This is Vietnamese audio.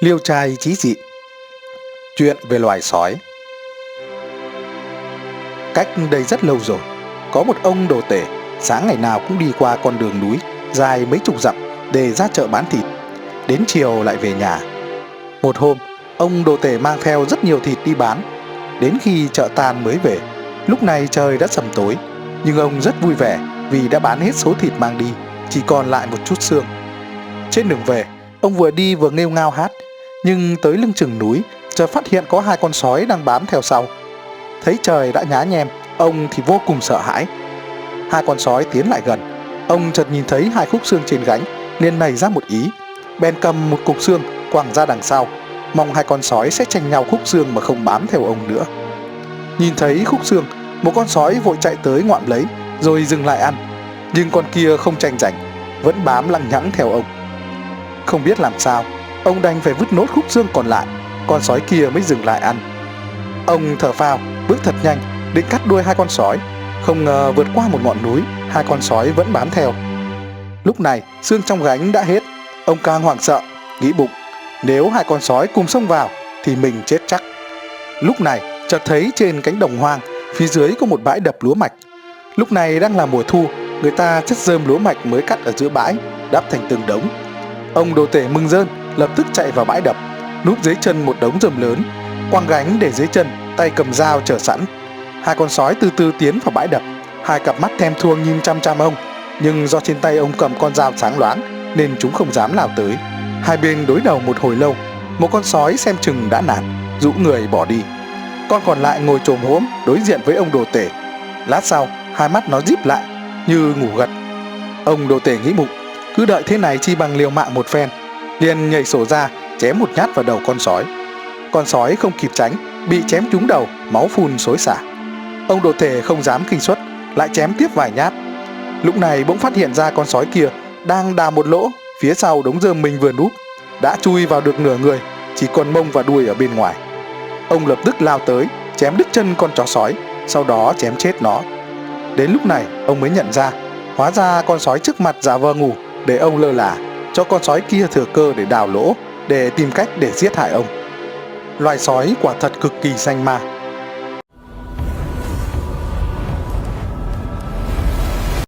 Liêu trai trí dị. Chuyện về loài sói. Cách đây rất lâu rồi, Có một ông đồ tể Sáng ngày nào cũng đi qua con đường núi Dài mấy chục dặm Để ra chợ bán thịt. Đến chiều lại về nhà. Một hôm, Ông đồ tể mang theo rất nhiều thịt đi bán. Đến khi chợ tan mới về, Lúc này trời đã sầm tối, Nhưng ông rất vui vẻ Vì đã bán hết số thịt mang đi, Chỉ còn lại một chút xương. Trên đường về, Ông vừa đi vừa nghêu ngao hát nhưng tới lưng chừng núi, chợt phát hiện có hai con sói đang bám theo sau. Thấy trời đã nhá nhem, ông thì vô cùng sợ hãi. Hai con sói tiến lại gần. Ông chợt nhìn thấy hai khúc xương trên gánh, liền nảy ra một ý. Bèn cầm một cục xương, quẳng ra đằng sau. Mong hai con sói sẽ tranh nhau khúc xương mà không bám theo ông nữa. Nhìn thấy khúc xương, một con sói vội chạy tới ngoạm lấy, rồi dừng lại ăn. Nhưng con kia không tranh giành vẫn bám lăng nhẵng theo ông. Không biết làm sao ông đành phải vứt nốt khúc xương còn lại, con sói kia mới dừng lại ăn. Ông thở phào, bước thật nhanh, định cắt đuôi hai con sói. Không ngờ vượt qua một ngọn núi, hai con sói vẫn bám theo. Lúc này, xương trong gánh đã hết. Ông càng hoảng sợ, nghĩ bụng, nếu hai con sói cùng xông vào thì mình chết chắc. Lúc này, chợt thấy trên cánh đồng hoang, phía dưới có một bãi đập lúa mạch. Lúc này đang là mùa thu, người ta chất rơm lúa mạch mới cắt ở giữa bãi, đắp thành từng đống. Ông đồ tể mừng rơn lập tức chạy vào bãi đập, núp dưới chân một đống rơm lớn, quăng gánh để dưới chân, tay cầm dao chờ sẵn. Hai con sói từ từ tiến vào bãi đập, hai cặp mắt thèm thuông nhìn chăm chăm ông, nhưng do trên tay ông cầm con dao sáng loáng nên chúng không dám lao tới. Hai bên đối đầu một hồi lâu, một con sói xem chừng đã nản, rũ người bỏ đi. Con còn lại ngồi trồm hốm đối diện với ông đồ tể. Lát sau, hai mắt nó díp lại, như ngủ gật. Ông đồ tể nghĩ bụng cứ đợi thế này chi bằng liều mạng một phen liền nhảy sổ ra, chém một nhát vào đầu con sói. Con sói không kịp tránh, bị chém trúng đầu, máu phun xối xả. Ông đồ thể không dám kinh xuất lại chém tiếp vài nhát. Lúc này bỗng phát hiện ra con sói kia đang đào một lỗ, phía sau đống dơm mình vừa núp, đã chui vào được nửa người, chỉ còn mông và đuôi ở bên ngoài. Ông lập tức lao tới, chém đứt chân con chó sói, sau đó chém chết nó. Đến lúc này, ông mới nhận ra, hóa ra con sói trước mặt giả vờ ngủ, để ông lơ là cho con sói kia thừa cơ để đào lỗ, để tìm cách để giết hại ông. Loài sói quả thật cực kỳ danh ma.